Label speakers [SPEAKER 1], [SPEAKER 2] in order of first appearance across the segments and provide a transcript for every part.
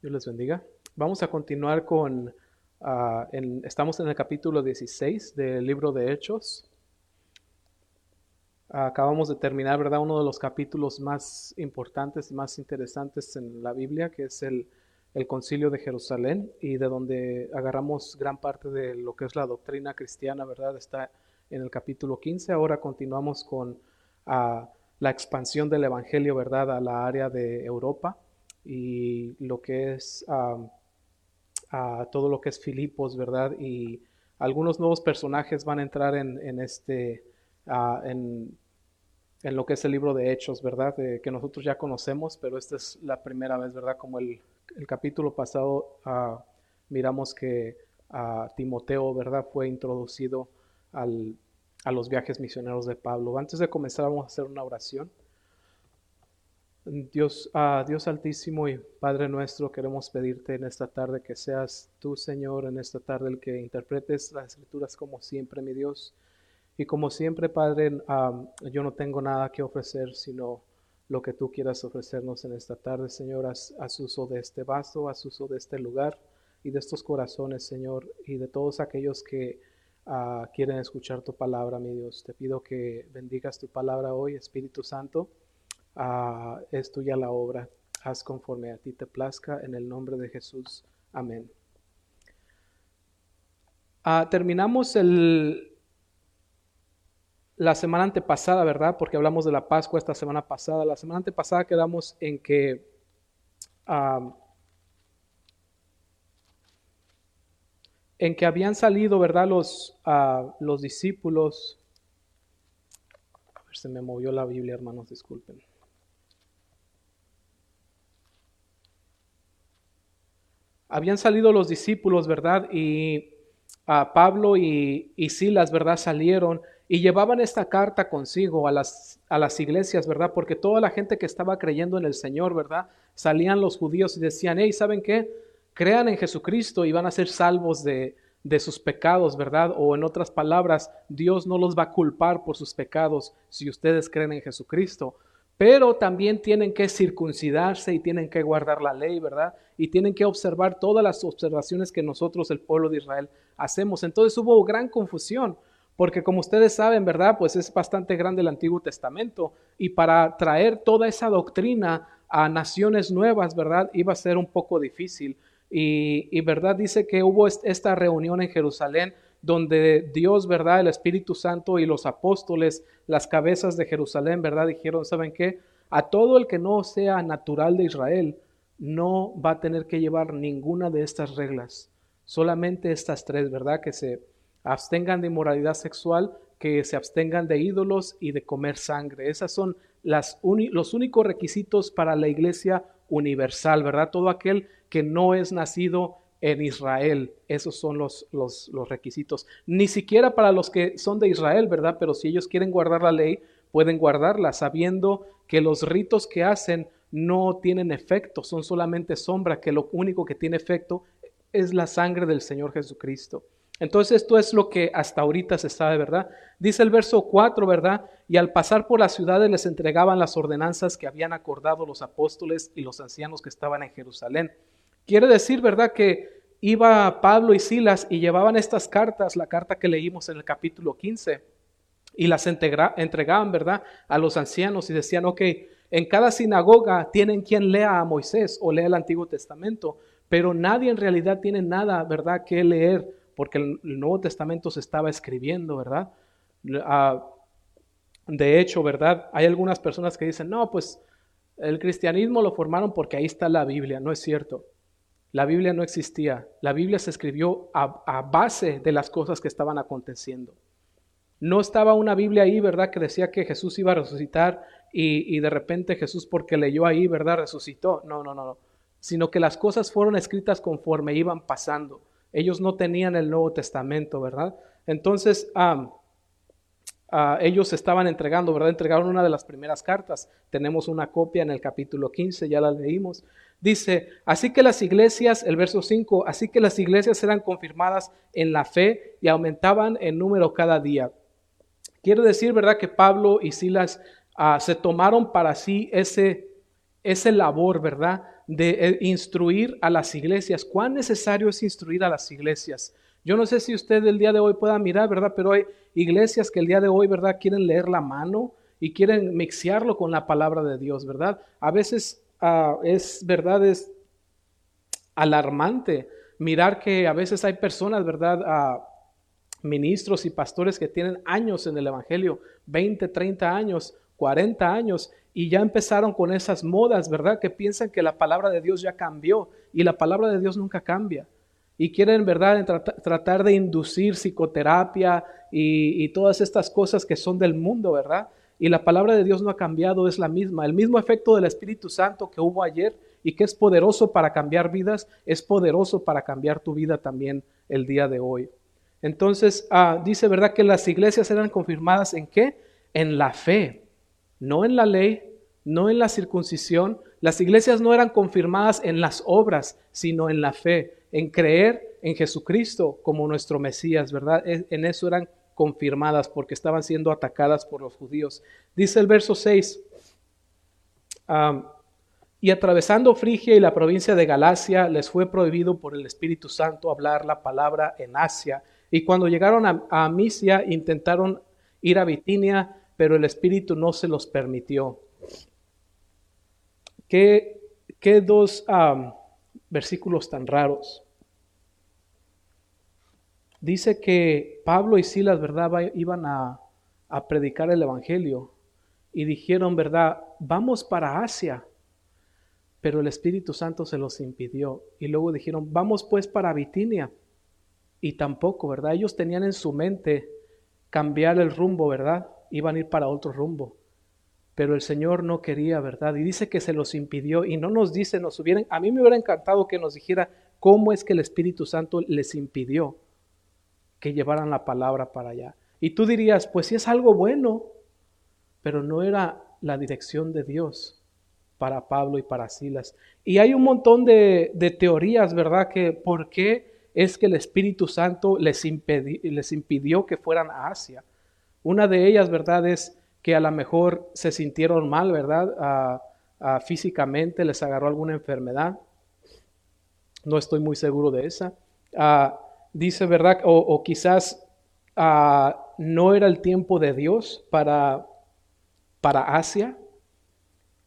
[SPEAKER 1] Dios les bendiga. Vamos a continuar con, ah, en- estamos en el capítulo 16 del libro de Hechos. Acabamos de terminar, ¿verdad? Uno de los capítulos más importantes, más interesantes en la Biblia, que es el, el concilio de Jerusalén y de donde agarramos gran parte de lo que es la doctrina cristiana, ¿verdad? Está en el capítulo 15. Ahora continuamos con ah, la expansión del Evangelio, ¿verdad? A la área de Europa y lo que es ah, todo lo que es Filipos, ¿verdad? Y algunos nuevos personajes van a entrar en, en este, ah, en, en lo que es el libro de Hechos, ¿verdad? Eh, que nosotros ya conocemos, pero esta es la primera vez, ¿verdad? Como el, el capítulo pasado ah, miramos que Timoteo, ¿verdad? Fue introducido al, a los viajes misioneros de Pablo. Antes de comenzar vamos a hacer una oración. Dios, ah, Dios Altísimo y Padre nuestro, queremos pedirte en esta tarde que seas tú, Señor, en esta tarde el que interpretes las escrituras como siempre, mi Dios. Y como siempre, Padre, yo no tengo nada que ofrecer, sino lo que tú quieras ofrecernos en esta tarde, Señor. Haz, uso de este vaso, haz uso de este lugar y de estos corazones, Señor, y de todos aquellos que ah, quieren escuchar tu palabra, mi Dios. Te pido que bendigas tu palabra hoy, Espíritu Santo. Es tuya la obra. Haz conforme a ti te plazca, en el nombre de Jesús. Amén. Ah, terminamos el, la semana antepasada, ¿verdad? Porque hablamos de la Pascua esta semana pasada. La semana antepasada quedamos en que en que habían salido, ¿verdad? Los, ah, los discípulos. A ver, se me movió la Biblia, hermanos, disculpen. Habían salido los discípulos, ¿verdad? Y ah, Pablo y, y Silas, ¿verdad? Salieron y llevaban esta carta consigo a las, a las iglesias, ¿verdad? Porque toda la gente que estaba creyendo en el Señor, ¿verdad? Salían los judíos y decían, hey, ¿saben qué? Crean en Jesucristo y van a ser salvos de, de sus pecados, ¿verdad? O en otras palabras, Dios no los va a culpar por sus pecados si ustedes creen en Jesucristo. Pero también tienen que circuncidarse y tienen que guardar la ley, ¿verdad? Y tienen que observar todas las observaciones que nosotros, el pueblo de Israel, hacemos. Entonces hubo gran confusión, porque como ustedes saben, ¿verdad? Pues es bastante grande el Antiguo Testamento. Y para traer toda esa doctrina a naciones nuevas, ¿verdad? Iba a ser un poco difícil. Y, verdad dice que hubo esta reunión en Jerusalén donde Dios, verdad, el Espíritu Santo y los apóstoles, las cabezas de Jerusalén, verdad, dijeron, ¿saben qué? A todo el que no sea natural de Israel, no va a tener que llevar ninguna de estas reglas, solamente estas tres, ¿verdad? Que se abstengan de inmoralidad sexual, que se abstengan de ídolos y de comer sangre. Esas son las los únicos requisitos para la iglesia universal, ¿verdad? Todo aquel que no es nacido en Israel. Esos son los, los, los, requisitos. Ni siquiera para los que son de Israel, ¿verdad? Pero si ellos quieren guardar la ley, pueden guardarla, sabiendo que los ritos que hacen no tienen efecto, son solamente sombra, que lo único que tiene efecto es la sangre del Señor Jesucristo. Entonces esto es lo que hasta ahorita se sabe, ¿verdad? Dice el verso 4, ¿verdad? Y al pasar por las ciudades les entregaban las ordenanzas que habían acordado los apóstoles y los ancianos que estaban en Jerusalén. Quiere decir, ¿verdad? Que iba Pablo y Silas y llevaban estas cartas, la carta que leímos en el capítulo 15, y las entregaban, ¿verdad? A los ancianos y decían, ok, en cada sinagoga tienen quien lea a Moisés o lea el Antiguo Testamento, pero nadie en realidad tiene nada, ¿verdad?, que leer, porque el Nuevo Testamento se estaba escribiendo, ¿verdad? Uh, de hecho, ¿verdad? Hay algunas personas que dicen, no, pues el cristianismo lo formaron porque ahí está la Biblia, no es cierto. La Biblia no existía. La Biblia se escribió a, base de las cosas que estaban aconteciendo. No estaba una Biblia ahí, ¿verdad? Que decía que Jesús iba a resucitar y, de repente Jesús porque leyó ahí, ¿verdad? Resucitó. No, no, no, no. Sino que las cosas fueron escritas conforme iban pasando. Ellos no tenían el Nuevo Testamento, ¿verdad? Entonces, um, ellos estaban entregando, ¿verdad? Entregaron una de las primeras cartas. Tenemos una copia en el capítulo 15, ya la leímos. Dice, así que las iglesias, el verso 5, así que las iglesias eran confirmadas en la fe y aumentaban en número cada día. Quiere decir, ¿verdad? Que Pablo y Silas uh, se tomaron para sí ese, esa labor, ¿verdad? De eh, instruir a las iglesias. ¿Cuán necesario es instruir a las iglesias? Yo no sé si usted el día de hoy pueda mirar, ¿verdad? Pero hay iglesias que el día de hoy, ¿verdad? Quieren leer la mano y quieren mixearlo con la palabra de Dios, ¿verdad? A veces ah, es, ¿verdad? Es alarmante mirar que a veces hay personas, ¿verdad? Ah, ministros y pastores que tienen años en el Evangelio, 20, 30 años, 40 años, y ya empezaron con esas modas, ¿verdad? Que piensan que la palabra de Dios ya cambió y la palabra de Dios nunca cambia. Y quieren, ¿verdad?, tratar de inducir psicoterapia y, todas estas cosas que son del mundo, ¿verdad? Y la palabra de Dios no ha cambiado, es la misma. El mismo efecto del Espíritu Santo que hubo ayer y que es poderoso para cambiar vidas, es poderoso para cambiar tu vida también el día de hoy. Entonces, ah, dice, ¿verdad? Que las iglesias eran confirmadas en qué? En la fe, no en la ley, no en la circuncisión. Las iglesias no eran confirmadas en las obras, sino en la fe, en creer en Jesucristo como nuestro Mesías, ¿verdad? En eso eran confirmadas porque estaban siendo atacadas por los judíos. Dice el verso 6, y atravesando Frigia y la provincia de Galacia, les fue prohibido por el Espíritu Santo hablar la palabra en Asia y cuando llegaron a, Misia intentaron ir a Bitinia, pero el Espíritu no se los permitió. ¿Qué, qué dos versículos tan raros? Dice que Pablo y Silas, ¿verdad?, iban a, a predicar el Evangelio y dijeron, ¿verdad?, vamos para Asia pero el Espíritu Santo se los impidió. Y luego dijeron, vamos pues para Bitinia. Y tampoco, ¿verdad? Ellos tenían en su mente cambiar el rumbo, ¿verdad? Iban a ir para otro rumbo. Pero el Señor no quería, ¿verdad? Y dice que se los impidió y no nos dice, nos hubieran, a mí me hubiera encantado que nos dijera cómo es que el Espíritu Santo les impidió que llevaran la palabra para allá. Y tú dirías, pues sí es algo bueno, pero no era la dirección de Dios para Pablo y para Silas. Y hay un montón de, teorías, ¿verdad? Que por qué es que el Espíritu Santo les impidió que fueran a Asia. Una de ellas, ¿verdad?, es que a lo mejor se sintieron mal, ¿verdad? físicamente les agarró alguna enfermedad. No estoy muy seguro de esa. Ah, dice, ¿verdad? O, quizás ah, no era el tiempo de Dios para, para Asia.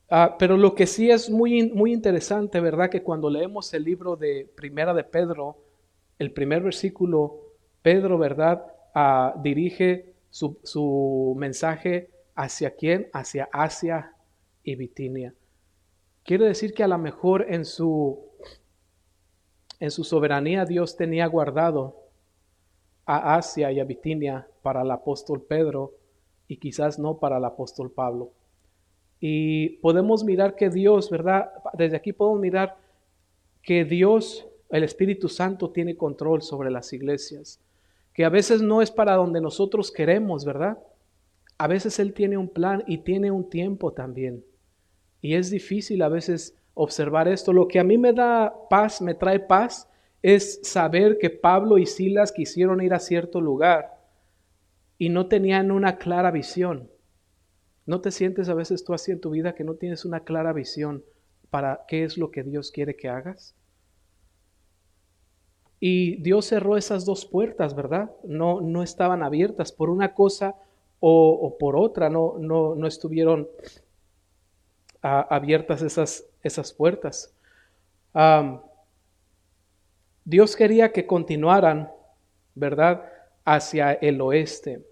[SPEAKER 1] Ah, pero lo que sí es muy, muy interesante, ¿verdad? Que cuando leemos el libro de Primera de Pedro, el primer versículo, Pedro, ¿verdad? Dirige su, mensaje hacia quién? Hacia Asia y Bitinia. Quiere decir que a lo mejor en su, en su soberanía Dios tenía guardado a Asia y a Bitinia para el apóstol Pedro y quizás no para el apóstol Pablo. Y podemos mirar que Dios, ¿verdad? Desde aquí podemos mirar que Dios el Espíritu Santo tiene control sobre las iglesias, que a veces no es para donde nosotros queremos, ¿verdad? A veces Él tiene un plan y tiene un tiempo también. Y es difícil a veces observar esto. Lo que a mí me da paz, me trae paz, es saber que Pablo y Silas quisieron ir a cierto lugar y no tenían una clara visión. ¿No te sientes a veces tú así en tu vida que no tienes una clara visión para qué es lo que Dios quiere que hagas? Y Dios cerró esas dos puertas, ¿verdad? No, no estaban abiertas por una cosa o, por otra, no, no, no estuvieron ah, abiertas esas, esas puertas. Dios quería que continuaran, ¿verdad? Hacia el oeste.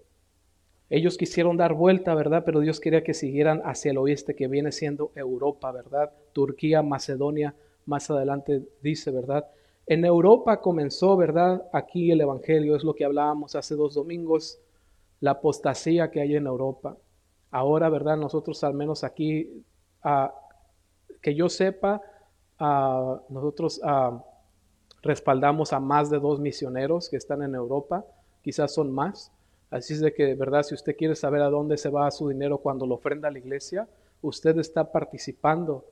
[SPEAKER 1] Ellos quisieron dar vuelta, ¿verdad? Pero Dios quería que siguieran hacia el oeste, que viene siendo Europa, ¿verdad? Turquía, Macedonia, más adelante dice, ¿verdad? En Europa comenzó, ¿verdad? Aquí el Evangelio es lo que hablábamos hace dos domingos, la apostasía que hay en Europa. Ahora, ¿verdad? Nosotros al menos aquí, ah, que yo sepa, ah, nosotros ah, respaldamos a más de dos misioneros que están en Europa, quizás son más. Así es de que, ¿verdad? Si usted quiere saber a dónde se va su dinero cuando lo ofrenda a la iglesia, usted está participando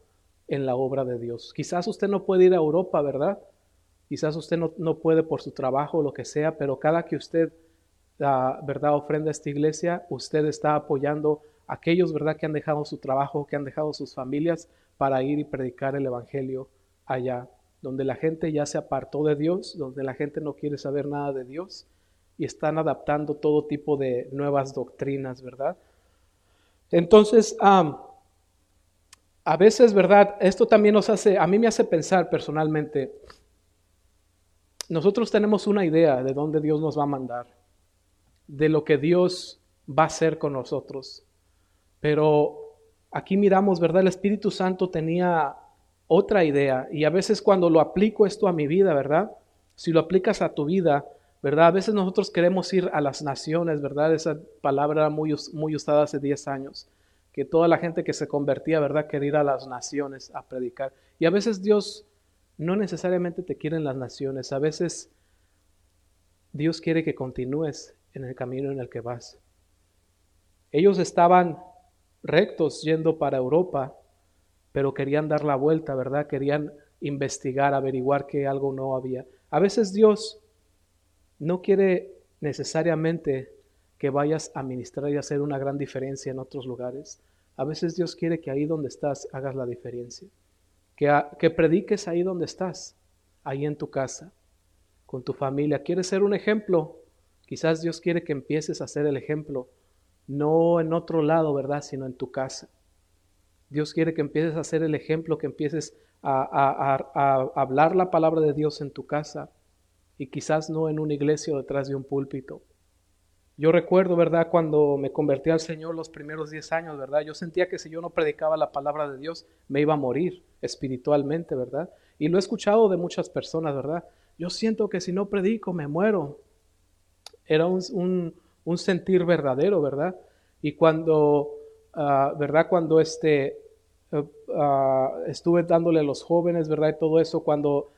[SPEAKER 1] en la obra de Dios. Quizás usted no puede ir a Europa, ¿verdad? Quizás usted no, puede por su trabajo lo que sea, pero cada que usted, ah, ¿verdad?, ofrenda a esta iglesia, usted está apoyando aquellos, ¿verdad?, que han dejado su trabajo, que han dejado sus familias para ir y predicar el Evangelio allá, donde la gente ya se apartó de Dios, donde la gente no quiere saber nada de Dios y están adaptando todo tipo de nuevas doctrinas, ¿verdad? Entonces, a veces, ¿verdad? Esto también nos hace, a mí me hace pensar personalmente, nosotros tenemos una idea de dónde Dios nos va a mandar, de lo que Dios va a hacer con nosotros. Pero aquí miramos, ¿verdad? El Espíritu Santo tenía otra idea y a veces cuando lo aplico esto a mi vida, ¿verdad? Si lo aplicas a tu vida, ¿verdad? A veces nosotros queremos ir a las naciones, ¿verdad? Esa palabra muy, muy usada hace 10 años, que toda la gente que se convertía, ¿verdad? Quería ir a las naciones a predicar. Y a veces Dios no necesariamente te quiere en las naciones, a veces Dios quiere que continúes en el camino en el que vas. Ellos estaban rectos yendo para Europa, pero querían dar la vuelta, ¿verdad? Querían investigar, averiguar que algo no había. A veces Dios no quiere necesariamente que vayas a ministrar y hacer una gran diferencia en otros lugares. A veces Dios quiere que ahí donde estás hagas la diferencia. Que, que prediques ahí donde estás, ahí en tu casa, con tu familia. ¿Quieres ser un ejemplo? Quizás Dios quiere que empieces a ser el ejemplo, no en otro lado, ¿verdad? Sino en tu casa. Dios quiere que empieces a ser el ejemplo, que empieces a, a hablar la palabra de Dios en tu casa y quizás no en una iglesia o detrás de un púlpito. Yo recuerdo, ¿verdad? Cuando me convertí al Señor los primeros 10 años, ¿verdad? Yo sentía que si yo no predicaba la palabra de Dios, me iba a morir espiritualmente, ¿verdad? Y lo he escuchado de muchas personas, ¿verdad? Yo siento que si no predico, me muero. Era un, un sentir verdadero, ¿verdad? Y cuando Ah, ¿verdad? Cuando este, eh, ah, estuve dándole a los jóvenes, ¿verdad? Y todo eso, cuando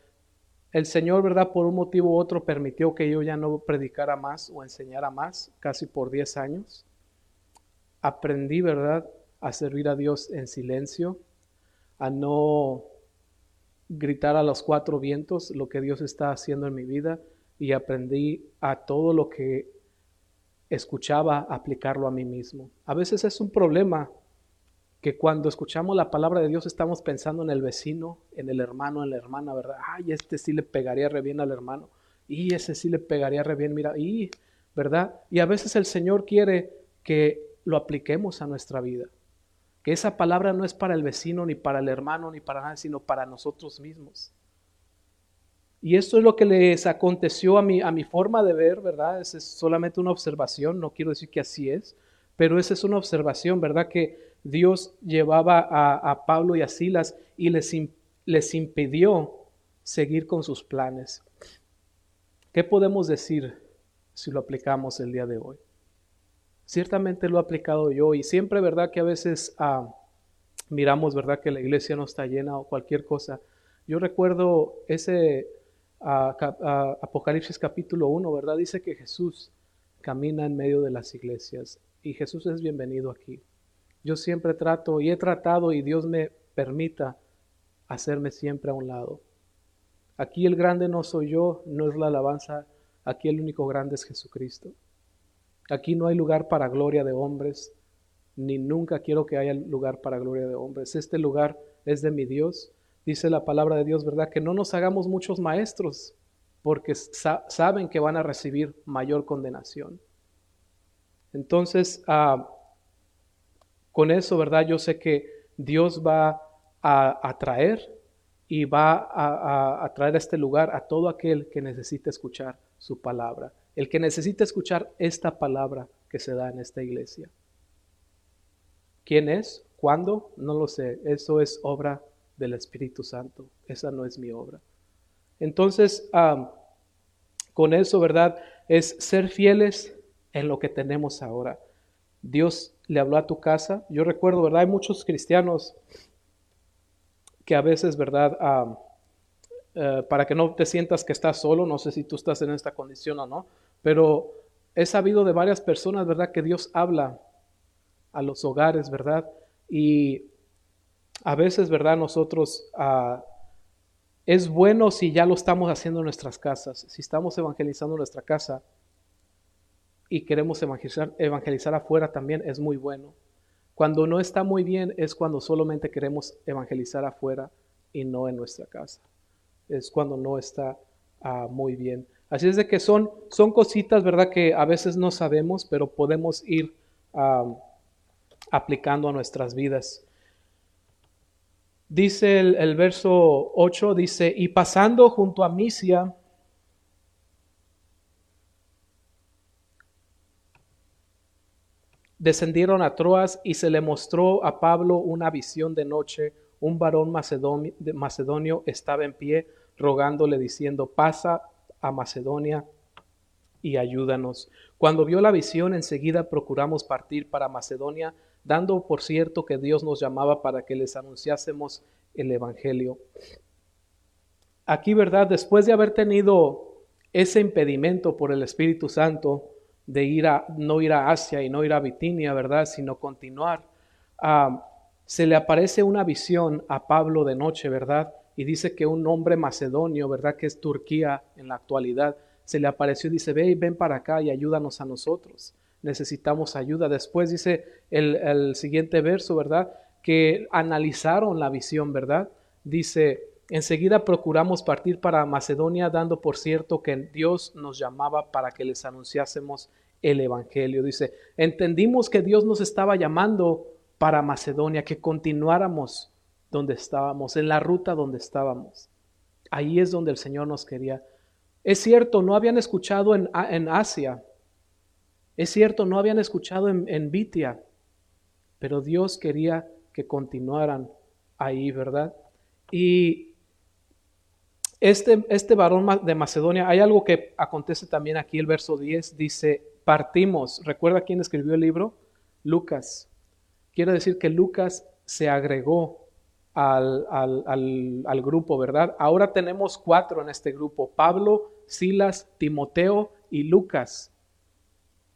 [SPEAKER 1] el Señor, ¿verdad? Por un motivo u otro permitió que yo ya no predicara más o enseñara más, casi por 10 años. Aprendí, ¿verdad? A servir a Dios en silencio, a no gritar a los cuatro vientos lo que Dios está haciendo en mi vida y aprendí a todo lo que escuchaba aplicarlo a mí mismo. A veces es un problema que cuando escuchamos la palabra de Dios estamos pensando en el vecino, en el hermano, en la hermana, ¿verdad? Ay, este sí le pegaría re bien al hermano. Y ese sí le pegaría re bien, mira, y, ¿verdad? Y a veces el Señor quiere que lo apliquemos a nuestra vida. Que esa palabra no es para el vecino, ni para el hermano, ni para nadie, sino para nosotros mismos. Y esto es lo que les aconteció a mi, a mi forma de ver, ¿verdad? Es, es solamente una observación, no quiero decir que así es, pero esa es una observación, ¿verdad? Que Dios llevaba a, Pablo y a Silas y les, les impidió seguir con sus planes. ¿Qué podemos decir si lo aplicamos el día de hoy? Ciertamente lo he aplicado yo y siempre, ¿verdad? Que a veces ah, miramos, ¿verdad? Que la iglesia no está llena o cualquier cosa. Yo recuerdo ese Apocalipsis capítulo 1, ¿verdad? Dice que Jesús camina en medio de las iglesias y Jesús es bienvenido aquí. Yo siempre trato y he tratado y Dios me permita hacerme siempre a un lado. Aquí el grande no soy yo, no es la alabanza, aquí el único grande es Jesucristo. Aquí no hay lugar para gloria de hombres, ni nunca quiero que haya lugar para gloria de hombres. Este lugar es de mi Dios dice la palabra de Dios, ¿verdad? Que no nos hagamos muchos maestros porque saben que van a recibir mayor condenación. Entonces, ah, con eso, ¿verdad? Yo sé que Dios va a atraer y va a, a, traer a este lugar a todo aquel que necesite escuchar su palabra, el que necesite escuchar esta palabra que se da en esta iglesia. ¿Quién es? ¿Cuándo? No lo sé. Eso es obra del Espíritu Santo. Esa no es mi obra. Entonces, con eso, ¿verdad? Es ser fieles en lo que tenemos ahora. Dios le habló a tu casa. Yo recuerdo, ¿verdad? Hay muchos cristianos que a veces, ¿verdad? Eh, para que no te sientas que estás solo, no sé si tú estás en esta condición o no, pero he sabido de varias personas, ¿verdad? Que Dios habla a los hogares, ¿verdad? Y a veces, ¿verdad? Nosotros ah, es bueno si ya lo estamos haciendo en nuestras casas, si estamos evangelizando nuestra casa y queremos evangelizar, evangelizar afuera también es muy bueno. Cuando no está muy bien es cuando solamente queremos evangelizar afuera y no en nuestra casa. Es cuando no está ah, muy bien. Así es de que son, son cositas, ¿verdad? Que a veces no sabemos, pero podemos ir aplicando a nuestras vidas. Dice el, el verso 8, dice, y pasando junto a Misia, descendieron a Troas y se le mostró a Pablo una visión de noche. Un varón macedonio, estaba en pie rogándole diciendo, pasa a Macedonia y ayúdanos. Cuando vio la visión, enseguida procuramos partir para Macedonia, dando por cierto que Dios nos llamaba para que les anunciásemos el Evangelio. Aquí, ¿verdad? Después de haber tenido ese impedimento por el Espíritu Santo de ir a, no ir a Asia y no ir a Bitinia, ¿verdad? Sino continuar, ah, se le aparece una visión a Pablo de noche, ¿verdad? Y dice que un hombre macedonio, ¿verdad? Que es Turquía en la actualidad, se le apareció y dice, ve y ven para acá y ayúdanos a nosotros necesitamos ayuda. Después dice el, siguiente verso, ¿verdad? Que analizaron la visión, ¿verdad? Dice, enseguida procuramos partir para Macedonia, dando por cierto que Dios nos llamaba para que les anunciásemos el Evangelio. Dice, entendimos que Dios nos estaba llamando para Macedonia, que continuáramos donde estábamos, en la ruta donde estábamos. Ahí es donde el Señor nos quería. Es cierto, no habían escuchado en, en Asia, es cierto, no habían escuchado en, en Vitia, pero Dios quería que continuaran ahí, ¿verdad? Y este, este varón de Macedonia, hay algo que acontece también aquí, el verso 10 dice, partimos. ¿Recuerda quién escribió el libro? Lucas. Quiere decir que Lucas se agregó al, al, al, grupo, ¿verdad? Ahora tenemos cuatro en este grupo, Pablo, Silas, Timoteo y Lucas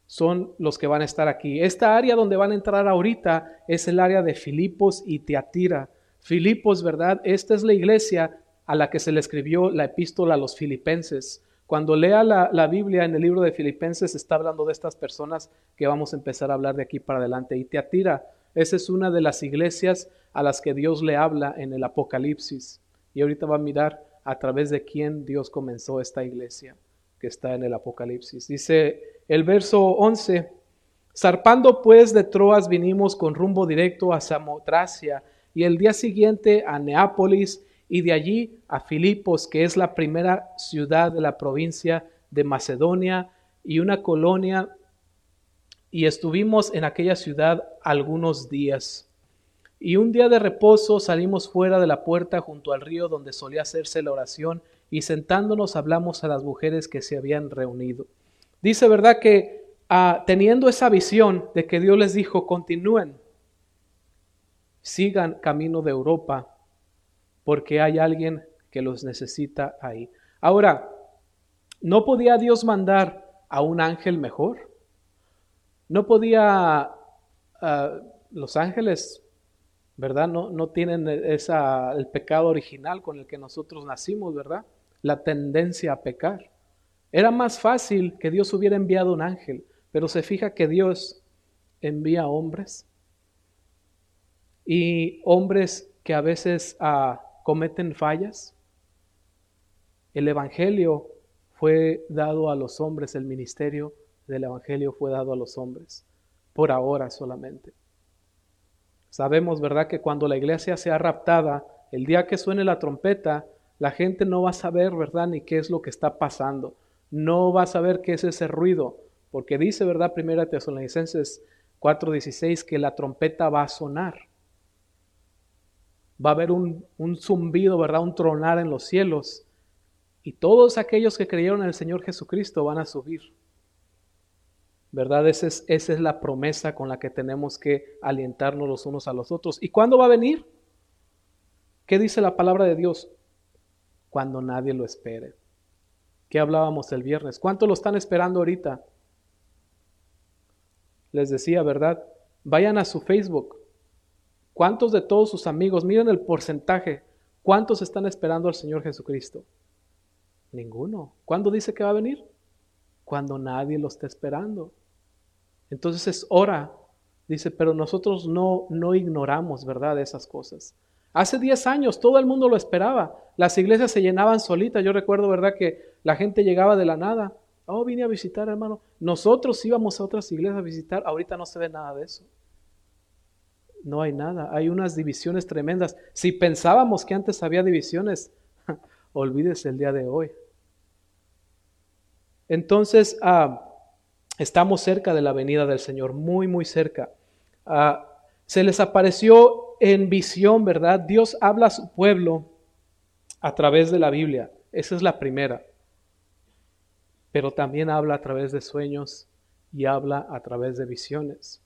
[SPEAKER 1] son los que van a estar aquí. Esta área donde van a entrar ahorita es el área de Filipos y Teatira. Filipos, ¿verdad? Esta es la iglesia a la que se le escribió la epístola a los filipenses. Cuando lea la, Biblia en el libro de Filipenses está hablando de estas personas que vamos a empezar a hablar de aquí para adelante. Y Teatira, esa es una de las iglesias a las que Dios le habla en el Apocalipsis. Y ahorita va a mirar a través de quién Dios comenzó esta iglesia que está en el Apocalipsis. Dice el verso 11, zarpando pues de Troas vinimos con rumbo directo a Samotracia y el día siguiente a Neápolis y de allí a Filipos, que es la primera ciudad de la provincia de Macedonia y una colonia, y estuvimos en aquella ciudad algunos días. Y un día de reposo salimos fuera de la puerta junto al río donde solía hacerse la oración y sentándonos hablamos a las mujeres que se habían reunido. Dice, ¿verdad? Que ah, teniendo esa visión de que Dios les dijo, continúen, sigan camino de Europa, porque hay alguien que los necesita ahí. Ahora, ¿no podía Dios mandar a un ángel mejor? ¿No podía ah, los ángeles ¿verdad? No, no tienen esa, el pecado original con el que nosotros nacimos, ¿verdad? La tendencia a pecar. Era más fácil que Dios hubiera enviado un ángel, pero se fija que Dios envía hombres y hombres que a veces ah, cometen fallas. El Evangelio fue dado a los hombres, el ministerio del Evangelio fue dado a los hombres, por ahora solamente. Sabemos, ¿verdad?, que cuando la iglesia sea raptada, el día que suene la trompeta, la gente no va a saber, ¿verdad?, ni qué es lo que está pasando. No va a saber qué es ese ruido, porque dice, ¿verdad?, Primera Tesalonicenses 4:16 que la trompeta va a sonar. Va a haber un, un zumbido, ¿verdad?, un tronar en los cielos. Y todos aquellos que creyeron en el Señor Jesucristo van a subir. ¿verdad? Esa es, esa es la promesa con la que tenemos que alientarnos los unos a los otros. ¿Y cuándo va a venir? ¿Qué dice la palabra de Dios? Cuando nadie lo espere. ¿Qué hablábamos el viernes? ¿Cuánto lo están esperando ahorita? Les decía, ¿verdad? Vayan a su Facebook. ¿Cuántos de todos sus amigos, miren el porcentaje, cuántos están esperando al Señor Jesucristo? Ninguno. ¿Cuándo dice que va a venir? Cuando nadie lo está esperando. Entonces es hora Dice, pero nosotros no, no ignoramos, ¿verdad?, esas cosas. Hace 10 años todo el mundo lo esperaba. Las iglesias se llenaban solitas. Yo recuerdo, ¿verdad?, que la gente llegaba de la nada. Oh, vine a visitar, hermano. Nosotros íbamos a otras iglesias a visitar. Ahorita no se ve nada de eso. No hay nada. Hay unas divisiones tremendas. Si pensábamos que antes había divisiones, olvídese el día de hoy. Entonces, ah, estamos cerca de la venida del Señor, muy, muy cerca. Ah, se les apareció en visión, ¿verdad? Dios habla a su pueblo a través de la Biblia. Esa es la primera. Pero también habla a través de sueños y habla a través de visiones.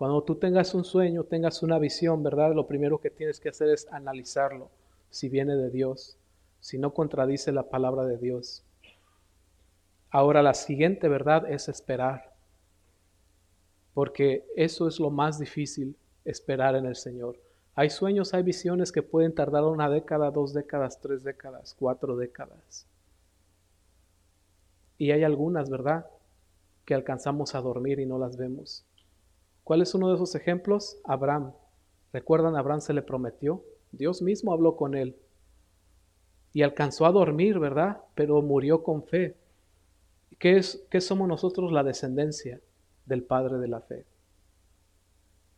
[SPEAKER 1] Cuando tú tengas un sueño, tengas una visión, ¿verdad? Lo primero que tienes que hacer es analizarlo, si viene de Dios, si no contradice la palabra de Dios. Ahora la siguiente verdad es esperar, porque eso es lo más difícil, esperar en el Señor. Hay sueños, hay visiones que pueden tardar una década, dos décadas, tres décadas, cuatro décadas. Y hay algunas, ¿verdad?, que alcanzamos a dormir y no las vemos. ¿Cuál es uno de esos ejemplos? Abraham. ¿Recuerdan? Abraham se le prometió. Dios mismo habló con él. Y alcanzó a dormir, ¿verdad? Pero murió con fe. ¿Qué, es, qué somos nosotros? La descendencia del Padre de la fe.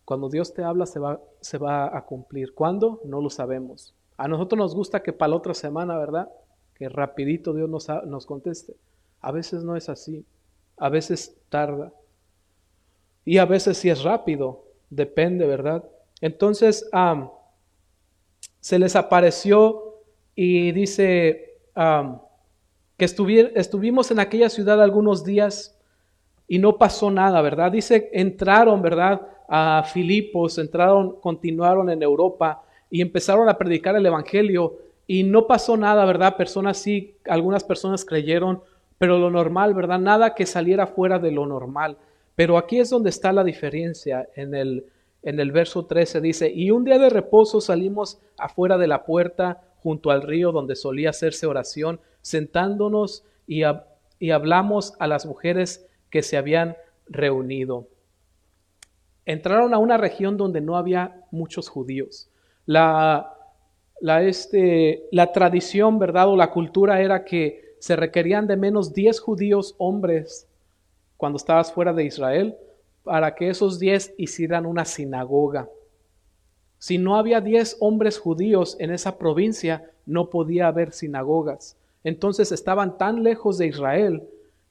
[SPEAKER 1] Cuando Dios te habla se va, se va a cumplir. ¿Cuándo? No lo sabemos. A nosotros nos gusta que para la otra semana, ¿verdad? Que rapidito Dios nos, nos conteste. A veces no es así. A veces tarda. Y a veces si es rápido. Depende, ¿verdad? Entonces, se les apareció y dice, que estuvimos en aquella ciudad algunos días y no pasó nada, ¿verdad? Dice, entraron, ¿verdad? A Filipos, entraron, continuaron en Europa y empezaron a predicar el Evangelio y no pasó nada, ¿verdad? Personas sí, algunas personas creyeron, pero lo normal, ¿verdad? Nada que saliera fuera de lo normal. Pero aquí es donde está la diferencia. En el, en el verso 13 dice, y un día de reposo salimos afuera de la puerta junto al río donde solía hacerse oración sentándonos y, y hablamos a las mujeres que se habían reunido. Entraron a una región donde no había muchos judíos. La, la, este, la tradición, ¿verdad? O la cultura era que se requerían de menos 10 judíos hombres cuando estabas fuera de Israel para que esos 10 hicieran una sinagoga. Si no había 10 hombres judíos en esa provincia, no podía haber sinagogas. Entonces estaban tan lejos de Israel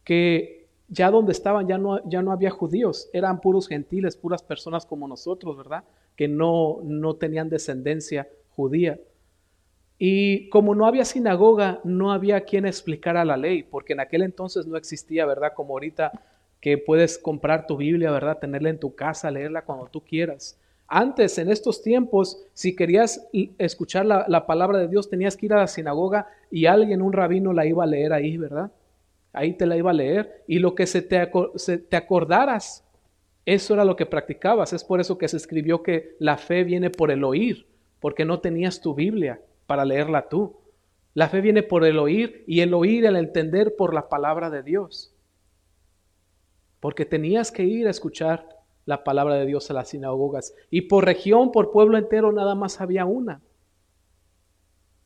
[SPEAKER 1] que ya donde estaban ya no, ya no había judíos, eran puros gentiles, puras personas como nosotros, ¿verdad? Que no, no tenían descendencia judía. Y como no había sinagoga, no había quien explicara la ley, porque en aquel entonces no existía, ¿verdad? Como ahorita que puedes comprar tu Biblia, ¿verdad? Tenerla en tu casa, leerla cuando tú quieras. Antes, en estos tiempos, si querías escuchar la, palabra de Dios, tenías que ir a la sinagoga y alguien, un rabino, la iba a leer ahí, ¿verdad? Ahí te la iba a leer. Y lo que se te, se te acordaras, eso era lo que practicabas. Es por eso que se escribió que la fe viene por el oír, porque no tenías tu Biblia para leerla tú. La fe viene por el oír y el oír, el entender por la palabra de Dios. Porque tenías que ir a escuchar la palabra de Dios a las sinagogas. Y por región, por pueblo entero, nada más había una.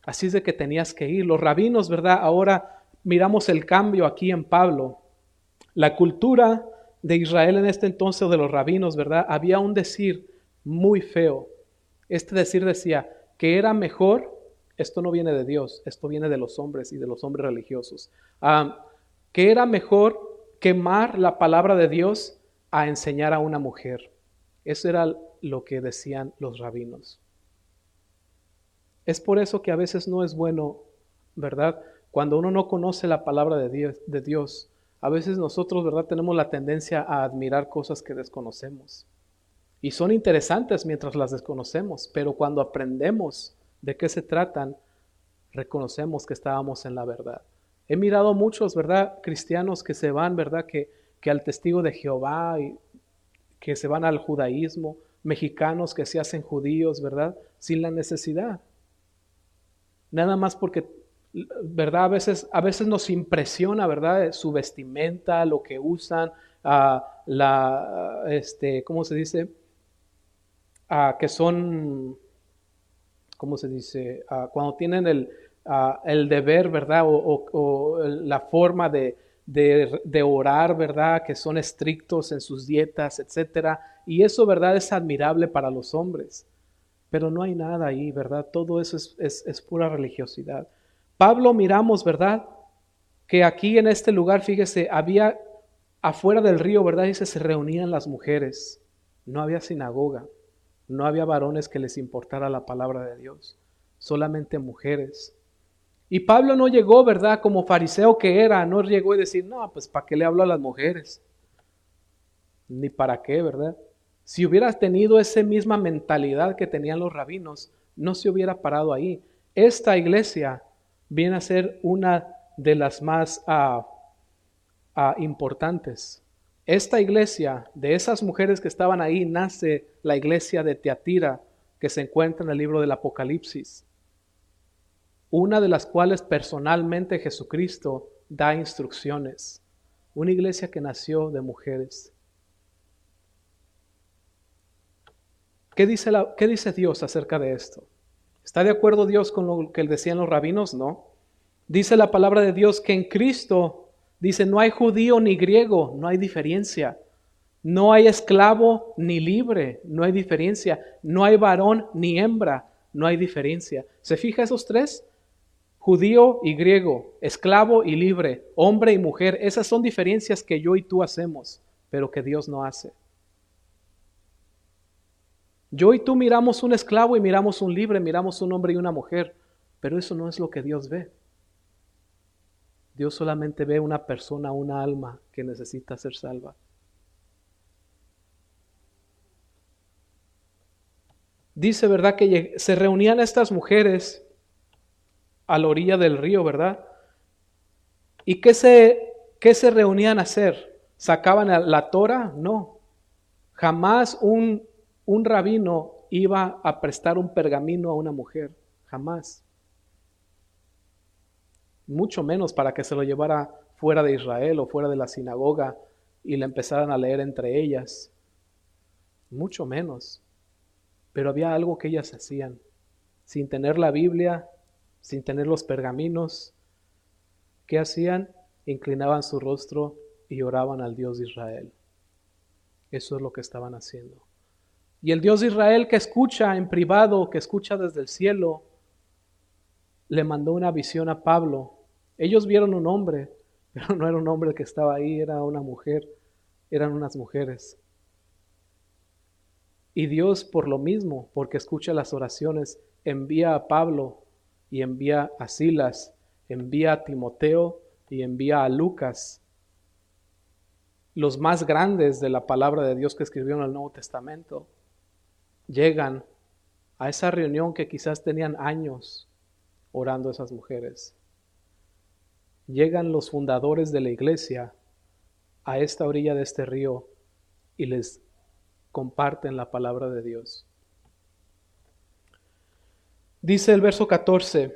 [SPEAKER 1] Así es de que tenías que ir. Los rabinos, ¿verdad? Ahora miramos el cambio aquí en Pablo. La cultura de Israel en este entonces de los rabinos, ¿verdad? Había un decir muy feo. Este decir decía que era mejor, esto no viene de Dios, esto viene de los hombres y de los hombres religiosos, ah, que era mejor quemar la palabra de Dios a enseñar a una mujer. Eso era lo que decían los rabinos. Es por eso que a veces no es bueno, ¿verdad? Cuando uno no conoce la palabra de Dios, de Dios, a veces nosotros, ¿verdad? Tenemos la tendencia a admirar cosas que desconocemos. Y son interesantes mientras las desconocemos, pero cuando aprendemos de qué se tratan, reconocemos que estábamos en la verdad. He mirado muchos, ¿verdad? Cristianos que se van, ¿verdad? Que que al testigo de Jehová y que se van al judaísmo, mexicanos que se hacen judíos, ¿verdad? Sin la necesidad. Nada más porque, ¿verdad? A veces, a veces nos impresiona, ¿verdad? Su vestimenta, lo que usan, la, este, ¿cómo se dice? Que son, ¿cómo se dice? Cuando tienen el, el deber, ¿verdad? O, la forma de, de, orar, ¿verdad? Que son estrictos en sus dietas, etcétera. Y eso, ¿verdad? Es admirable para los hombres. Pero no hay nada ahí, ¿verdad? Todo eso es, es, es pura religiosidad. Pablo miramos, ¿verdad? Que aquí en este lugar, fíjese, había afuera del río, ¿verdad? Dice, se reunían las mujeres. No había sinagoga. No había varones que les importara la palabra de Dios. Solamente mujeres. Y Pablo no llegó, ¿verdad? Como fariseo que era, no llegó a decir, no, pues ¿para qué le hablo a las mujeres? Ni para qué, ¿verdad? Si hubieras tenido esa misma mentalidad que tenían los rabinos, no se hubiera parado ahí. Esta iglesia viene a ser una de las más ah, ah, importantes. Esta iglesia, de esas mujeres que estaban ahí, nace la iglesia de Teatira, que se encuentra en el libro del Apocalipsis una de las cuales personalmente Jesucristo da instrucciones. Una iglesia que nació de mujeres. ¿Qué dice, la, ¿Qué dice, Dios acerca de esto? ¿Está de acuerdo Dios con lo que decían los rabinos? No. Dice la palabra de Dios que en Cristo, dice, no hay judío ni griego, no hay diferencia. No hay esclavo ni libre, no hay diferencia. No hay varón ni hembra, no hay diferencia. ¿Se fija esos tres? Judío y griego, esclavo y libre, hombre y mujer, esas son diferencias que yo y tú hacemos, pero que Dios no hace. Yo y tú miramos un esclavo y miramos un libre, miramos un hombre y una mujer, pero eso no es lo que Dios ve. Dios solamente ve una persona, una alma que necesita ser salva. Dice, ¿verdad? Que se reunían estas mujeres a la orilla del río, ¿verdad? ¿Y qué se, qué se reunían a hacer? ¿Sacaban la Torah? No. Jamás un, un rabino iba a prestar un pergamino a una mujer. Jamás. Mucho menos para que se lo llevara fuera de Israel o fuera de la sinagoga y le empezaran a leer entre ellas. Mucho menos. Pero había algo que ellas hacían. Sin tener la Biblia, sin tener los pergaminos, ¿qué hacían? Inclinaban su rostro y oraban al Dios de Israel. Eso es lo que estaban haciendo. Y el Dios de Israel que escucha en privado, que escucha desde el cielo, le mandó una visión a Pablo. Ellos vieron un hombre, pero no era un hombre que estaba ahí, era una mujer, eran unas mujeres. Y Dios por lo mismo, porque escucha las oraciones, envía a Pablo y envía a Silas, envía a Timoteo y envía a Lucas, los más grandes de la palabra de Dios que escribió en el Nuevo Testamento, llegan a esa reunión que quizás tenían años orando esas mujeres. Llegan los fundadores de la iglesia a esta orilla de este río y les comparten la palabra de Dios. Dice el verso 14.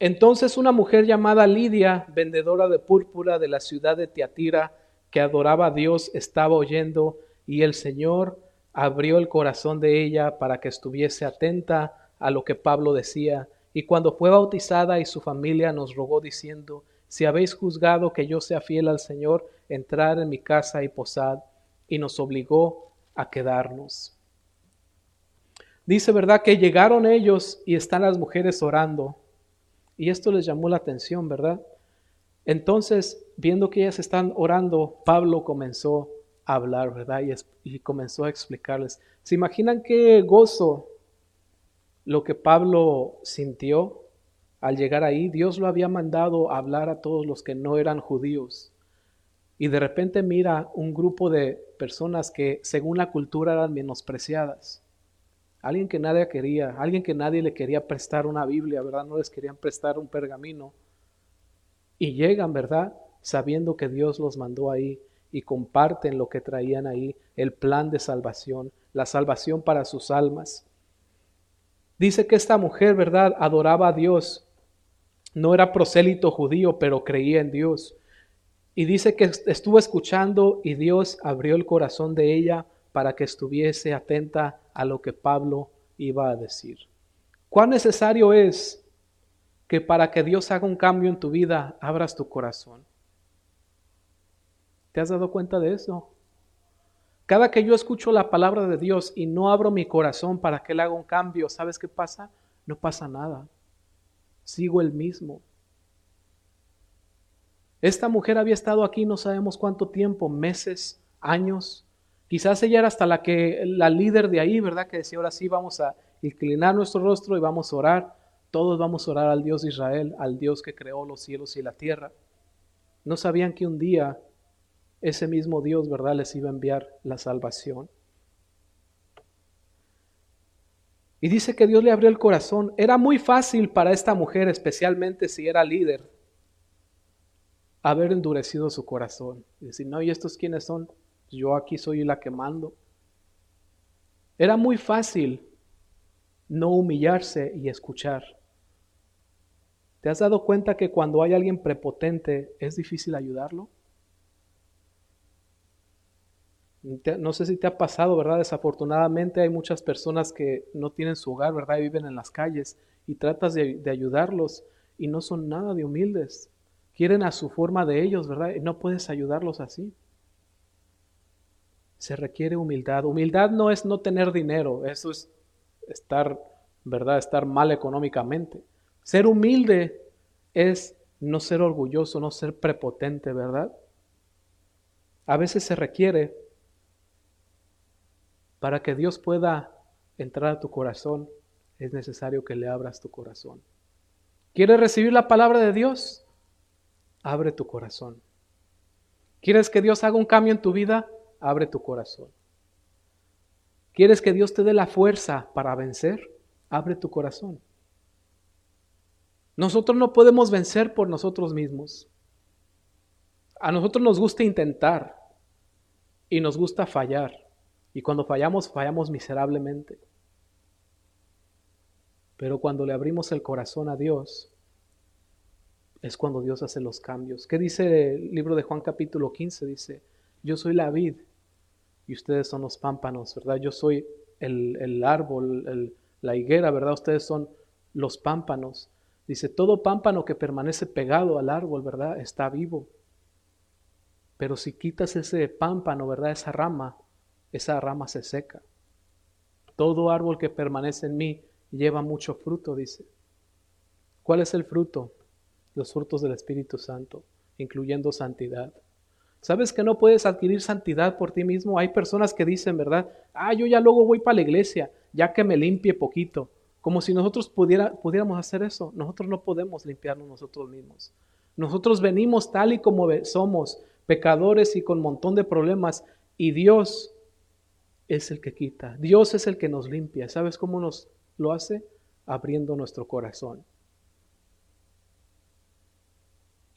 [SPEAKER 1] Entonces una mujer llamada Lidia, vendedora de púrpura de la ciudad de Tiatira, que adoraba a Dios, estaba oyendo y el Señor abrió el corazón de ella para que estuviese atenta a lo que Pablo decía. Y cuando fue bautizada y su familia nos rogó diciendo, si habéis juzgado que yo sea fiel al Señor, entrar en mi casa y posad, y nos obligó a quedarnos. Dice, ¿verdad? Que llegaron ellos y están las mujeres orando. Y esto les llamó la atención, ¿verdad? Entonces, viendo que ellas están orando, Pablo comenzó a hablar, ¿verdad? Y, comenzó a explicarles. ¿Se imaginan qué gozo lo que Pablo sintió al llegar ahí? Dios lo había mandado a hablar a todos los que no eran judíos. Y de repente mira un grupo de personas que según la cultura eran menospreciadas alguien que nadie quería, alguien que nadie le quería prestar una Biblia, ¿verdad? No les querían prestar un pergamino. Y llegan, ¿verdad? Sabiendo que Dios los mandó ahí y comparten lo que traían ahí, el plan de salvación, la salvación para sus almas. Dice que esta mujer, ¿verdad? Adoraba a Dios. No era prosélito judío, pero creía en Dios. Y dice que estuvo escuchando y Dios abrió el corazón de ella para que estuviese atenta a lo que Pablo iba a decir. ¿Cuán necesario es que para que Dios haga un cambio en tu vida, abras tu corazón? ¿Te has dado cuenta de eso? Cada que yo escucho la palabra de Dios y no abro mi corazón para que Él haga un cambio, ¿sabes qué pasa? No pasa nada. Sigo el mismo. Esta mujer había estado aquí no sabemos cuánto tiempo, meses, años. Quizás ella era hasta la que la líder de ahí, ¿verdad? Que decía, ahora sí vamos a inclinar nuestro rostro y vamos a orar. Todos vamos a orar al Dios de Israel, al Dios que creó los cielos y la tierra. No sabían que un día ese mismo Dios, ¿verdad?, les iba a enviar la salvación. Y dice que Dios le abrió el corazón. Era muy fácil para esta mujer, especialmente si era líder, haber endurecido su corazón. Y decir, no, ¿y estos quiénes son? Yo aquí soy la que mando. Era muy fácil no humillarse y escuchar. ¿Te has dado cuenta que cuando hay alguien prepotente es difícil ayudarlo? No sé si te ha pasado, ¿verdad? Desafortunadamente hay muchas personas que no tienen su hogar, ¿verdad? Y viven en las calles y tratas de, ayudarlos y no son nada de humildes. Quieren a su forma de ellos, ¿verdad? Y no puedes ayudarlos así. Se requiere humildad. Humildad no es no tener dinero, eso es estar, ¿verdad? Estar mal económicamente. Ser humilde es no ser orgulloso, no ser prepotente, ¿verdad? A veces se requiere para que Dios pueda entrar a tu corazón, es necesario que le abras tu corazón. ¿Quieres recibir la palabra de Dios? Abre tu corazón. ¿Quieres que Dios haga un cambio en tu vida? Abre tu corazón. ¿Quieres que Dios te dé la fuerza para vencer? Abre tu corazón. Nosotros no podemos vencer por nosotros mismos. A nosotros nos gusta intentar y nos gusta fallar. Y cuando fallamos, fallamos miserablemente. Pero cuando le abrimos el corazón a Dios, es cuando Dios hace los cambios. ¿Qué dice el libro de Juan capítulo 15? Dice, yo soy la vid y ustedes son los pámpanos, ¿verdad? Yo soy el, árbol, la higuera, ¿verdad? Ustedes son los pámpanos. Dice, todo pámpano que permanece pegado al árbol, ¿verdad? Está vivo. Pero si quitas ese pámpano, ¿verdad? Esa rama, esa rama se seca. Todo árbol que permanece en mí lleva mucho fruto, dice. ¿Cuál es el fruto? Los frutos del Espíritu Santo, incluyendo santidad. ¿Sabes que no puedes adquirir santidad por ti mismo? Hay personas que dicen, ¿verdad? Ah, yo ya luego voy para la iglesia, ya que me limpie poquito. Como si nosotros pudiéramos hacer eso. Nosotros no podemos limpiarnos nosotros mismos. Nosotros venimos tal y como somos, pecadores y con un montón de problemas, y Dios es el que quita. Dios es el que nos limpia. ¿Sabes cómo nos lo hace? Abriendo nuestro corazón.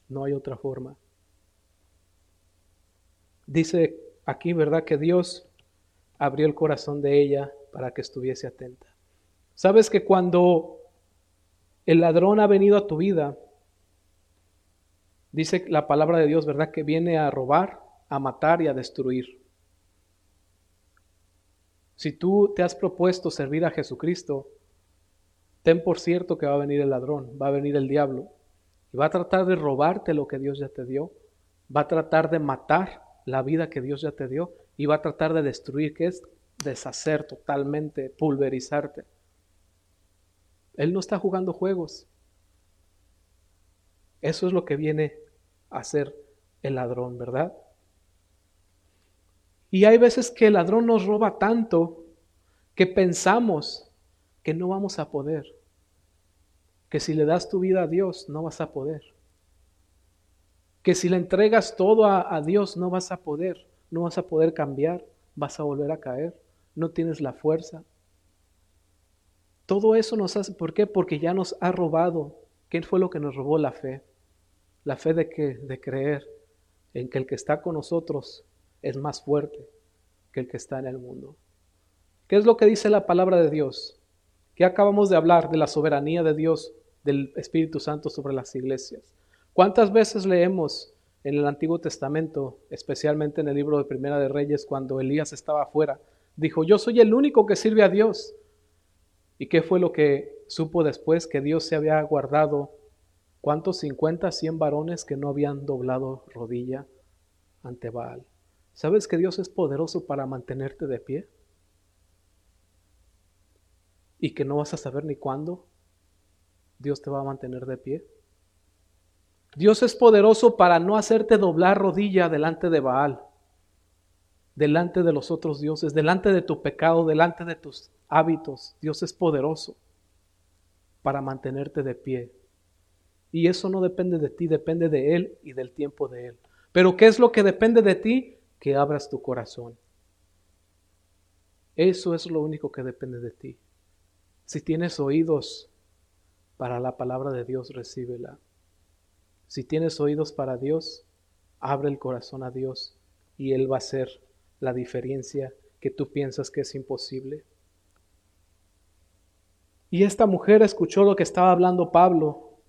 [SPEAKER 1] No hay otra forma. Dice aquí, ¿verdad? Que Dios abrió el corazón de ella para que estuviese atenta. ¿Sabes que cuando el ladrón ha venido a tu vida, dice la palabra de Dios, ¿verdad? Que viene a robar, a matar y a destruir. Si tú te has propuesto servir a Jesucristo, ten por cierto que va a venir el ladrón, va a venir el diablo y va a tratar de robarte lo que Dios ya te dio, va a tratar de matar la vida que Dios ya te dio y va a tratar de destruir, que es deshacer totalmente, pulverizarte. Él no está jugando juegos. Eso es lo que viene a hacer el ladrón, ¿verdad? Y hay veces que el ladrón nos roba tanto que pensamos que no vamos a poder. Que si le das tu vida a Dios, no vas a poder. Que si le entregas todo a, Dios, no vas a poder. No vas a poder cambiar. Vas a volver a caer. No tienes la fuerza. Todo eso nos hace, ¿por qué? Porque ya nos ha robado. ¿Qué fue lo que nos robó la fe? La fe de que, de creer en que el que está con nosotros es más fuerte que el que está en el mundo. ¿Qué es lo que dice la palabra de Dios? ¿Qué acabamos de hablar de la soberanía de Dios, del Espíritu Santo sobre las iglesias? ¿Cuántas veces leemos en el Antiguo Testamento, especialmente en el libro de Primera de Reyes, cuando Elías estaba afuera, dijo, yo soy el único que sirve a Dios. ¿Y qué fue lo que supo después? Que Dios se había guardado, ¿cuántos? 50, 100 varones que no habían doblado rodilla ante Baal. ¿Sabes que Dios es poderoso para mantenerte de pie? Y que no vas a saber ni cuándo Dios te va a mantener de pie. Dios es poderoso para no hacerte doblar rodilla delante de Baal, delante de los otros dioses, delante de tu pecado, delante de tus hábitos. Dios es poderoso para mantenerte de pie. Y eso no depende de ti, depende de Él y del tiempo de Él. Pero ¿qué es lo que depende de ti? Que abras tu corazón. Eso es lo único que depende de ti. Si tienes oídos para la palabra de Dios, recíbela. Si tienes oídos para Dios, abre el corazón a Dios y Él va a hacer la diferencia que tú piensas que es imposible. Y esta mujer escuchó lo que estaba hablando Pablo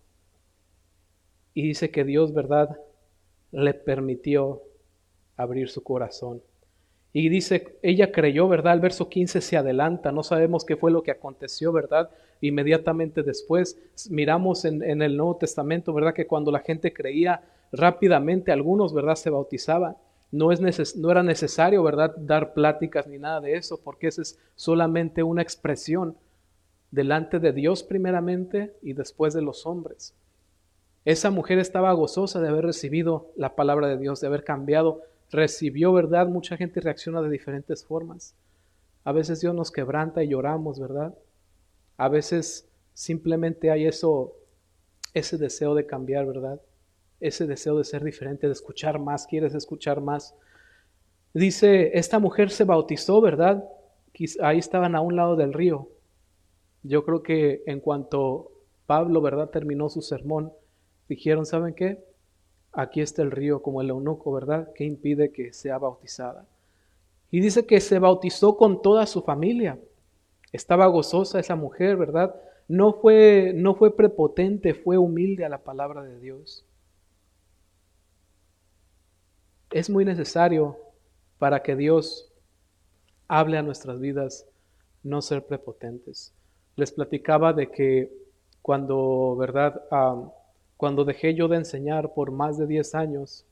[SPEAKER 1] y dice que Dios, ¿verdad?, le permitió abrir su corazón. Y dice, ella creyó, ¿verdad? El verso 15 se adelanta, no sabemos qué fue lo que aconteció, ¿verdad? Inmediatamente después miramos en, el Nuevo Testamento, ¿verdad? Que cuando la gente creía rápidamente, algunos, ¿verdad? Se bautizaban. No, es no era necesario, ¿verdad? Dar pláticas ni nada de eso, porque eso es solamente una expresión delante de Dios primeramente y después de los hombres. Esa mujer estaba gozosa de haber recibido la palabra de Dios, de haber cambiado recibió verdad, mucha gente reacciona de diferentes formas. A veces Dios nos quebranta y lloramos, ¿verdad? A veces simplemente hay eso, ese deseo de cambiar, ¿verdad? Ese deseo de ser diferente, de escuchar más, quieres escuchar más. Dice, esta mujer se bautizó, ¿verdad? Ahí estaban a un lado del río. Yo creo que en cuanto Pablo, ¿verdad? Terminó su sermón, dijeron, ¿saben qué? aquí está el río como el eunuco, ¿verdad? Que impide que sea bautizada. Y dice que se bautizó con toda su familia. Estaba gozosa esa mujer, ¿verdad? No fue, no fue prepotente, fue humilde a la palabra de Dios. Es muy necesario para que Dios hable a nuestras vidas, no ser prepotentes. Les platicaba de que cuando, ¿verdad? cuando dejé yo de enseñar por más de 10 años,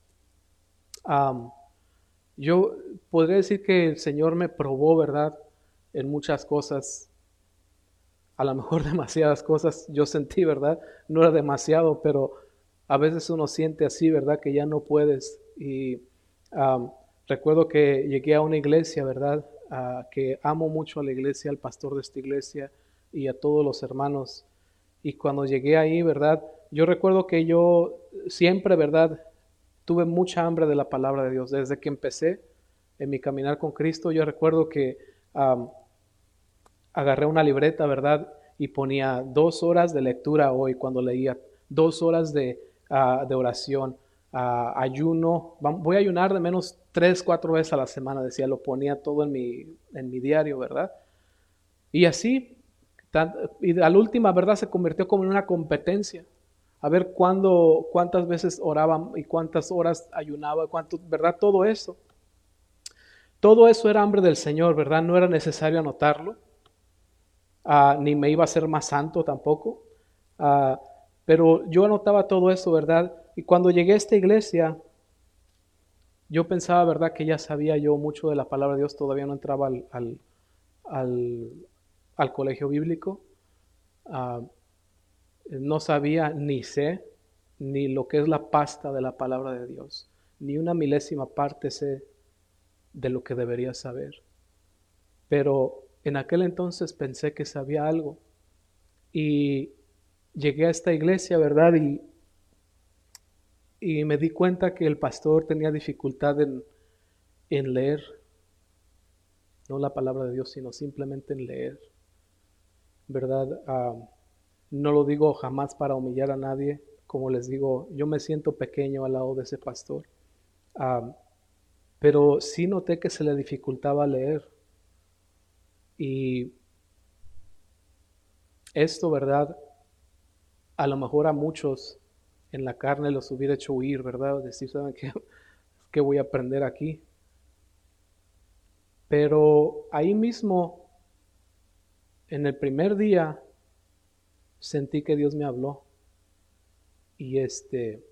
[SPEAKER 1] yo podría decir que el Señor me probó, ¿verdad? En muchas cosas, a lo mejor demasiadas cosas yo sentí, ¿verdad? No era demasiado, pero a veces uno siente así, ¿verdad? Que ya no puedes. Y recuerdo que llegué a una iglesia, ¿verdad? que amo mucho a la iglesia, al pastor de esta iglesia y a todos los hermanos. Y cuando llegué ahí, ¿verdad? Yo recuerdo que yo siempre, ¿verdad? Tuve mucha hambre de la palabra de Dios. Desde que empecé en mi caminar con Cristo, yo recuerdo que agarré una libreta, ¿verdad? Y ponía dos horas de lectura hoy cuando leía, dos horas de, ah, de oración, uh, ayuno. Voy a ayunar de menos tres, cuatro veces a la semana, decía, lo ponía todo en mi, en mi diario, ¿verdad? Y así, y a la última, ¿verdad? Se convirtió como en una competencia a ver cuándo, cuántas veces oraba y cuántas horas ayunaba, cuánto, ¿verdad? Todo eso. Todo eso era hambre del Señor, ¿verdad? No era necesario anotarlo, ah, ni me iba a ser más santo tampoco. Ah, pero yo anotaba todo eso, ¿verdad? Y cuando llegué a esta iglesia, yo pensaba, ¿verdad? Que ya sabía yo mucho de la palabra de Dios, todavía no entraba al, al, colegio bíblico. Ah, no sabía ni sé ni lo que es la pasta de la palabra de Dios. Ni una milésima parte sé de lo que debería saber. Pero en aquel entonces pensé que sabía algo. Y llegué a esta iglesia, ¿verdad? Y, y me di cuenta que el pastor tenía dificultad en, en leer, no la palabra de Dios, sino simplemente en leer, ¿verdad? Ah, no lo digo jamás para humillar a nadie, como les digo, yo me siento pequeño al lado de ese pastor. pero sí noté que se le dificultaba leer. Y esto, ¿verdad? A lo mejor a muchos en la carne los hubiera hecho huir, ¿verdad? Decir, ¿saben qué? ¿Qué voy a aprender aquí? Pero ahí mismo, en el primer día, sentí que Dios me habló. Y este,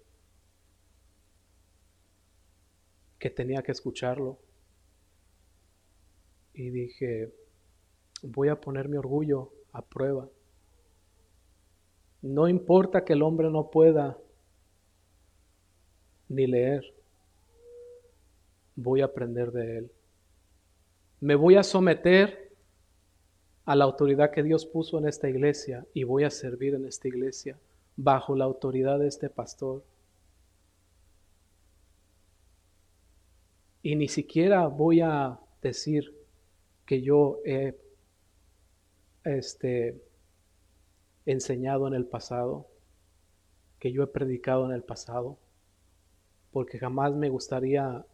[SPEAKER 1] que tenía que escucharlo. Y dije, voy a poner mi orgullo a prueba. No importa que el hombre no pueda ni leer, voy a aprender de él. Me voy a someter a la autoridad que Dios puso en esta iglesia y voy a servir en esta iglesia bajo la autoridad de este pastor. Y ni siquiera voy a decir que yo he este, enseñado en el pasado, que yo he predicado en el pasado, porque jamás me gustaría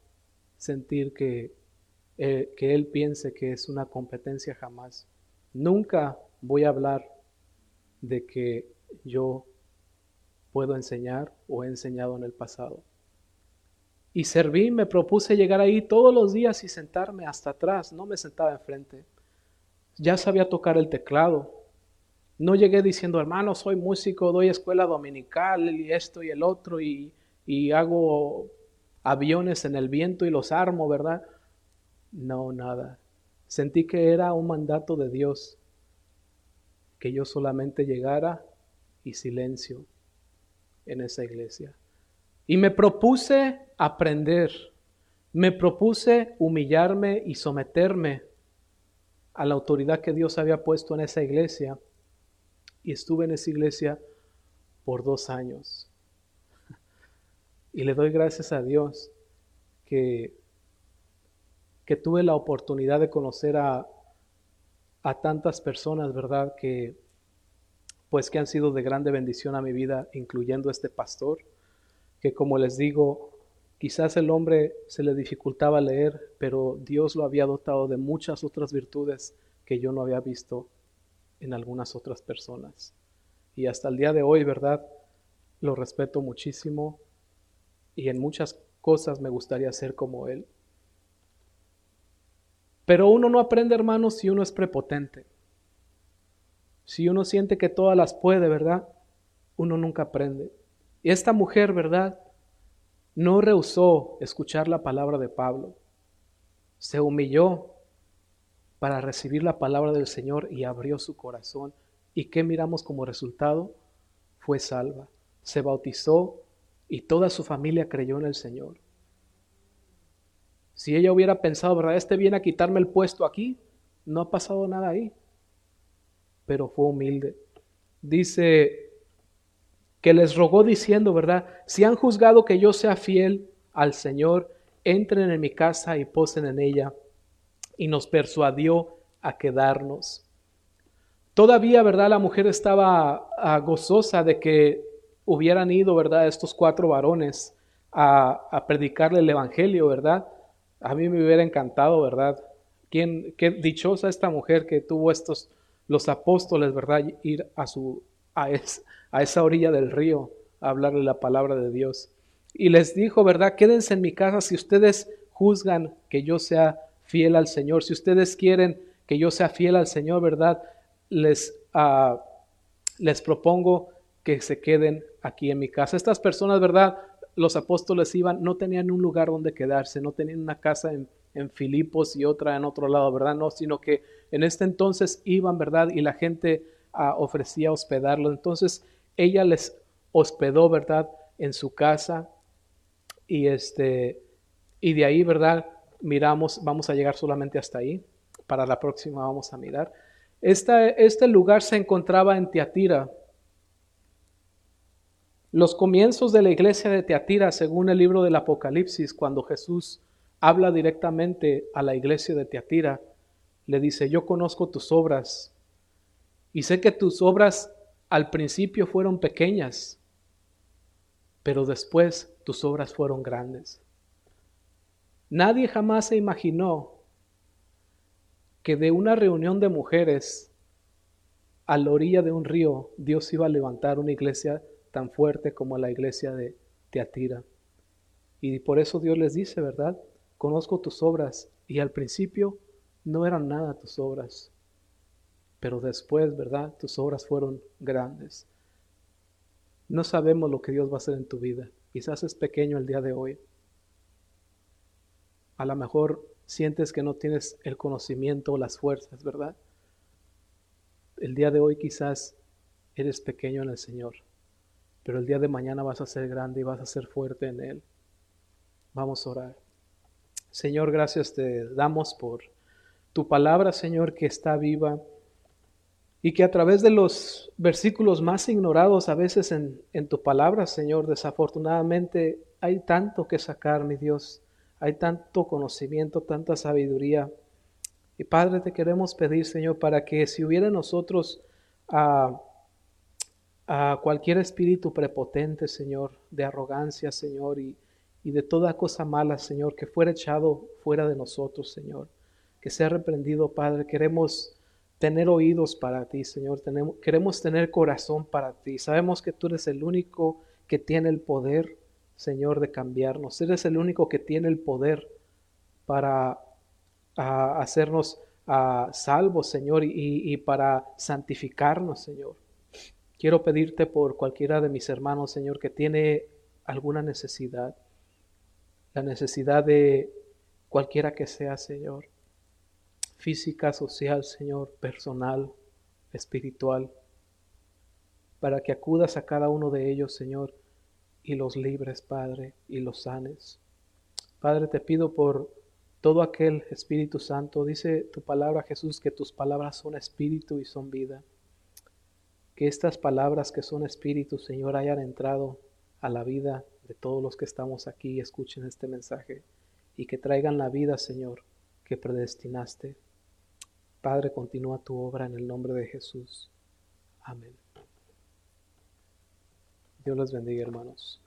[SPEAKER 1] sentir que, eh, que Él piense que es una competencia, jamás. Nunca voy a hablar de que yo puedo enseñar o he enseñado en el pasado. Y serví, me propuse llegar ahí todos los días y sentarme hasta atrás, no me sentaba enfrente. Ya sabía tocar el teclado. No llegué diciendo, hermano, soy músico, doy escuela dominical y esto y el otro y, y hago aviones en el viento y los armo, ¿verdad? No, nada. Sentí que era un mandato de Dios, que yo solamente llegara y silencio en esa iglesia. Y me propuse aprender, me propuse humillarme y someterme a la autoridad que Dios había puesto en esa iglesia. Y estuve en esa iglesia por dos años. Y le doy gracias a Dios que, que tuve la oportunidad de conocer a, a tantas personas, ¿verdad? Que pues que han sido de grande bendición a mi vida, incluyendo este pastor que como les digo, quizás el hombre se le dificultaba leer, pero Dios lo había dotado de muchas otras virtudes que yo no había visto en algunas otras personas. Y hasta el día de hoy, ¿verdad? Lo respeto muchísimo y en muchas cosas me gustaría ser como él. Pero uno no aprende, hermanos, si uno es prepotente. Si uno siente que todas las puede, ¿verdad? Uno nunca aprende. Y esta mujer, ¿verdad? No rehusó escuchar la palabra de Pablo. Se humilló para recibir la palabra del Señor y abrió su corazón. ¿Y qué miramos como resultado? Fue salva. Se bautizó y toda su familia creyó en el Señor. Si ella hubiera pensado, ¿verdad? Este viene a quitarme el puesto aquí, no ha pasado nada ahí. Pero fue humilde. Dice que les rogó diciendo, ¿verdad? Si han juzgado que yo sea fiel al Señor, entren en mi casa y posen en ella. Y nos persuadió a quedarnos. Todavía, ¿verdad? La mujer estaba ah, gozosa de que hubieran ido, ¿verdad? Estos cuatro varones a, predicarle el Evangelio, ¿verdad? A mí me hubiera encantado, ¿verdad? ¿Quién, qué dichosa esta mujer que tuvo estos, los apóstoles, ¿verdad? Ir a su, a, a esa orilla del río a hablarle la palabra de Dios. Y les dijo, ¿verdad? Quédense en mi casa si ustedes juzgan que yo sea fiel al Señor, si ustedes quieren que yo sea fiel al Señor, ¿verdad? Les, uh, les propongo que se queden aquí en mi casa. Estas personas, ¿verdad? Los apóstoles iban, no tenían un lugar donde quedarse, no tenían una casa en, en Filipos y otra en otro lado, ¿verdad? No, sino que en este entonces iban, ¿verdad? Y la gente uh, ofrecía hospedarlo. Entonces ella les hospedó, ¿verdad? En su casa y este y de ahí, ¿verdad? Miramos, vamos a llegar solamente hasta ahí. Para la próxima vamos a mirar. este lugar se encontraba en Teatira. Los comienzos de la iglesia de Teatira, según el libro del Apocalipsis, cuando Jesús habla directamente a la iglesia de Teatira, le dice, yo conozco tus obras y sé que tus obras al principio fueron pequeñas, pero después tus obras fueron grandes. Nadie jamás se imaginó que de una reunión de mujeres a la orilla de un río Dios iba a levantar una iglesia tan fuerte como la iglesia de Teatira. Y por eso Dios les dice, ¿verdad? Conozco tus obras y al principio no eran nada tus obras, pero después, ¿verdad? Tus obras fueron grandes. No sabemos lo que Dios va a hacer en tu vida. Quizás es pequeño el día de hoy. A lo mejor sientes que no tienes el conocimiento o las fuerzas, ¿verdad? El día de hoy quizás eres pequeño en el Señor, pero el día de mañana vas a ser grande y vas a ser fuerte en Él. Vamos a orar. Señor, gracias te damos por tu palabra, Señor, que está viva y que a través de los versículos más ignorados a veces en, en tu palabra, Señor, desafortunadamente hay tanto que sacar, mi Dios, hay tanto conocimiento, tanta sabiduría. Y Padre, te queremos pedir, Señor, para que si hubiera nosotros a, a cualquier espíritu prepotente, Señor, de arrogancia, Señor, y, y de toda cosa mala, Señor, que fuera echado fuera de nosotros, Señor, que sea reprendido, Padre. Queremos tener oídos para ti, Señor. Queremos tener corazón para ti. Sabemos que tú eres el único que tiene el poder, Señor, de cambiarnos. Eres el único que tiene el poder para hacernos salvos, Señor, y para santificarnos, Señor. Quiero pedirte por cualquiera de mis hermanos, Señor, que tiene alguna necesidad, la necesidad de cualquiera que sea, Señor física, social, Señor, personal, espiritual, para que acudas a cada uno de ellos, Señor, y los libres, Padre, y los sanes. Padre, te pido por todo aquel Espíritu Santo, dice tu palabra, Jesús, que tus palabras son espíritu y son vida. Que estas palabras que son espíritu, Señor, hayan entrado a la vida de todos los que estamos aquí y escuchen este mensaje y que traigan la vida, Señor, que predestinaste. Padre, continúa tu obra en el nombre de Jesús. Amén. Dios los bendiga, hermanos.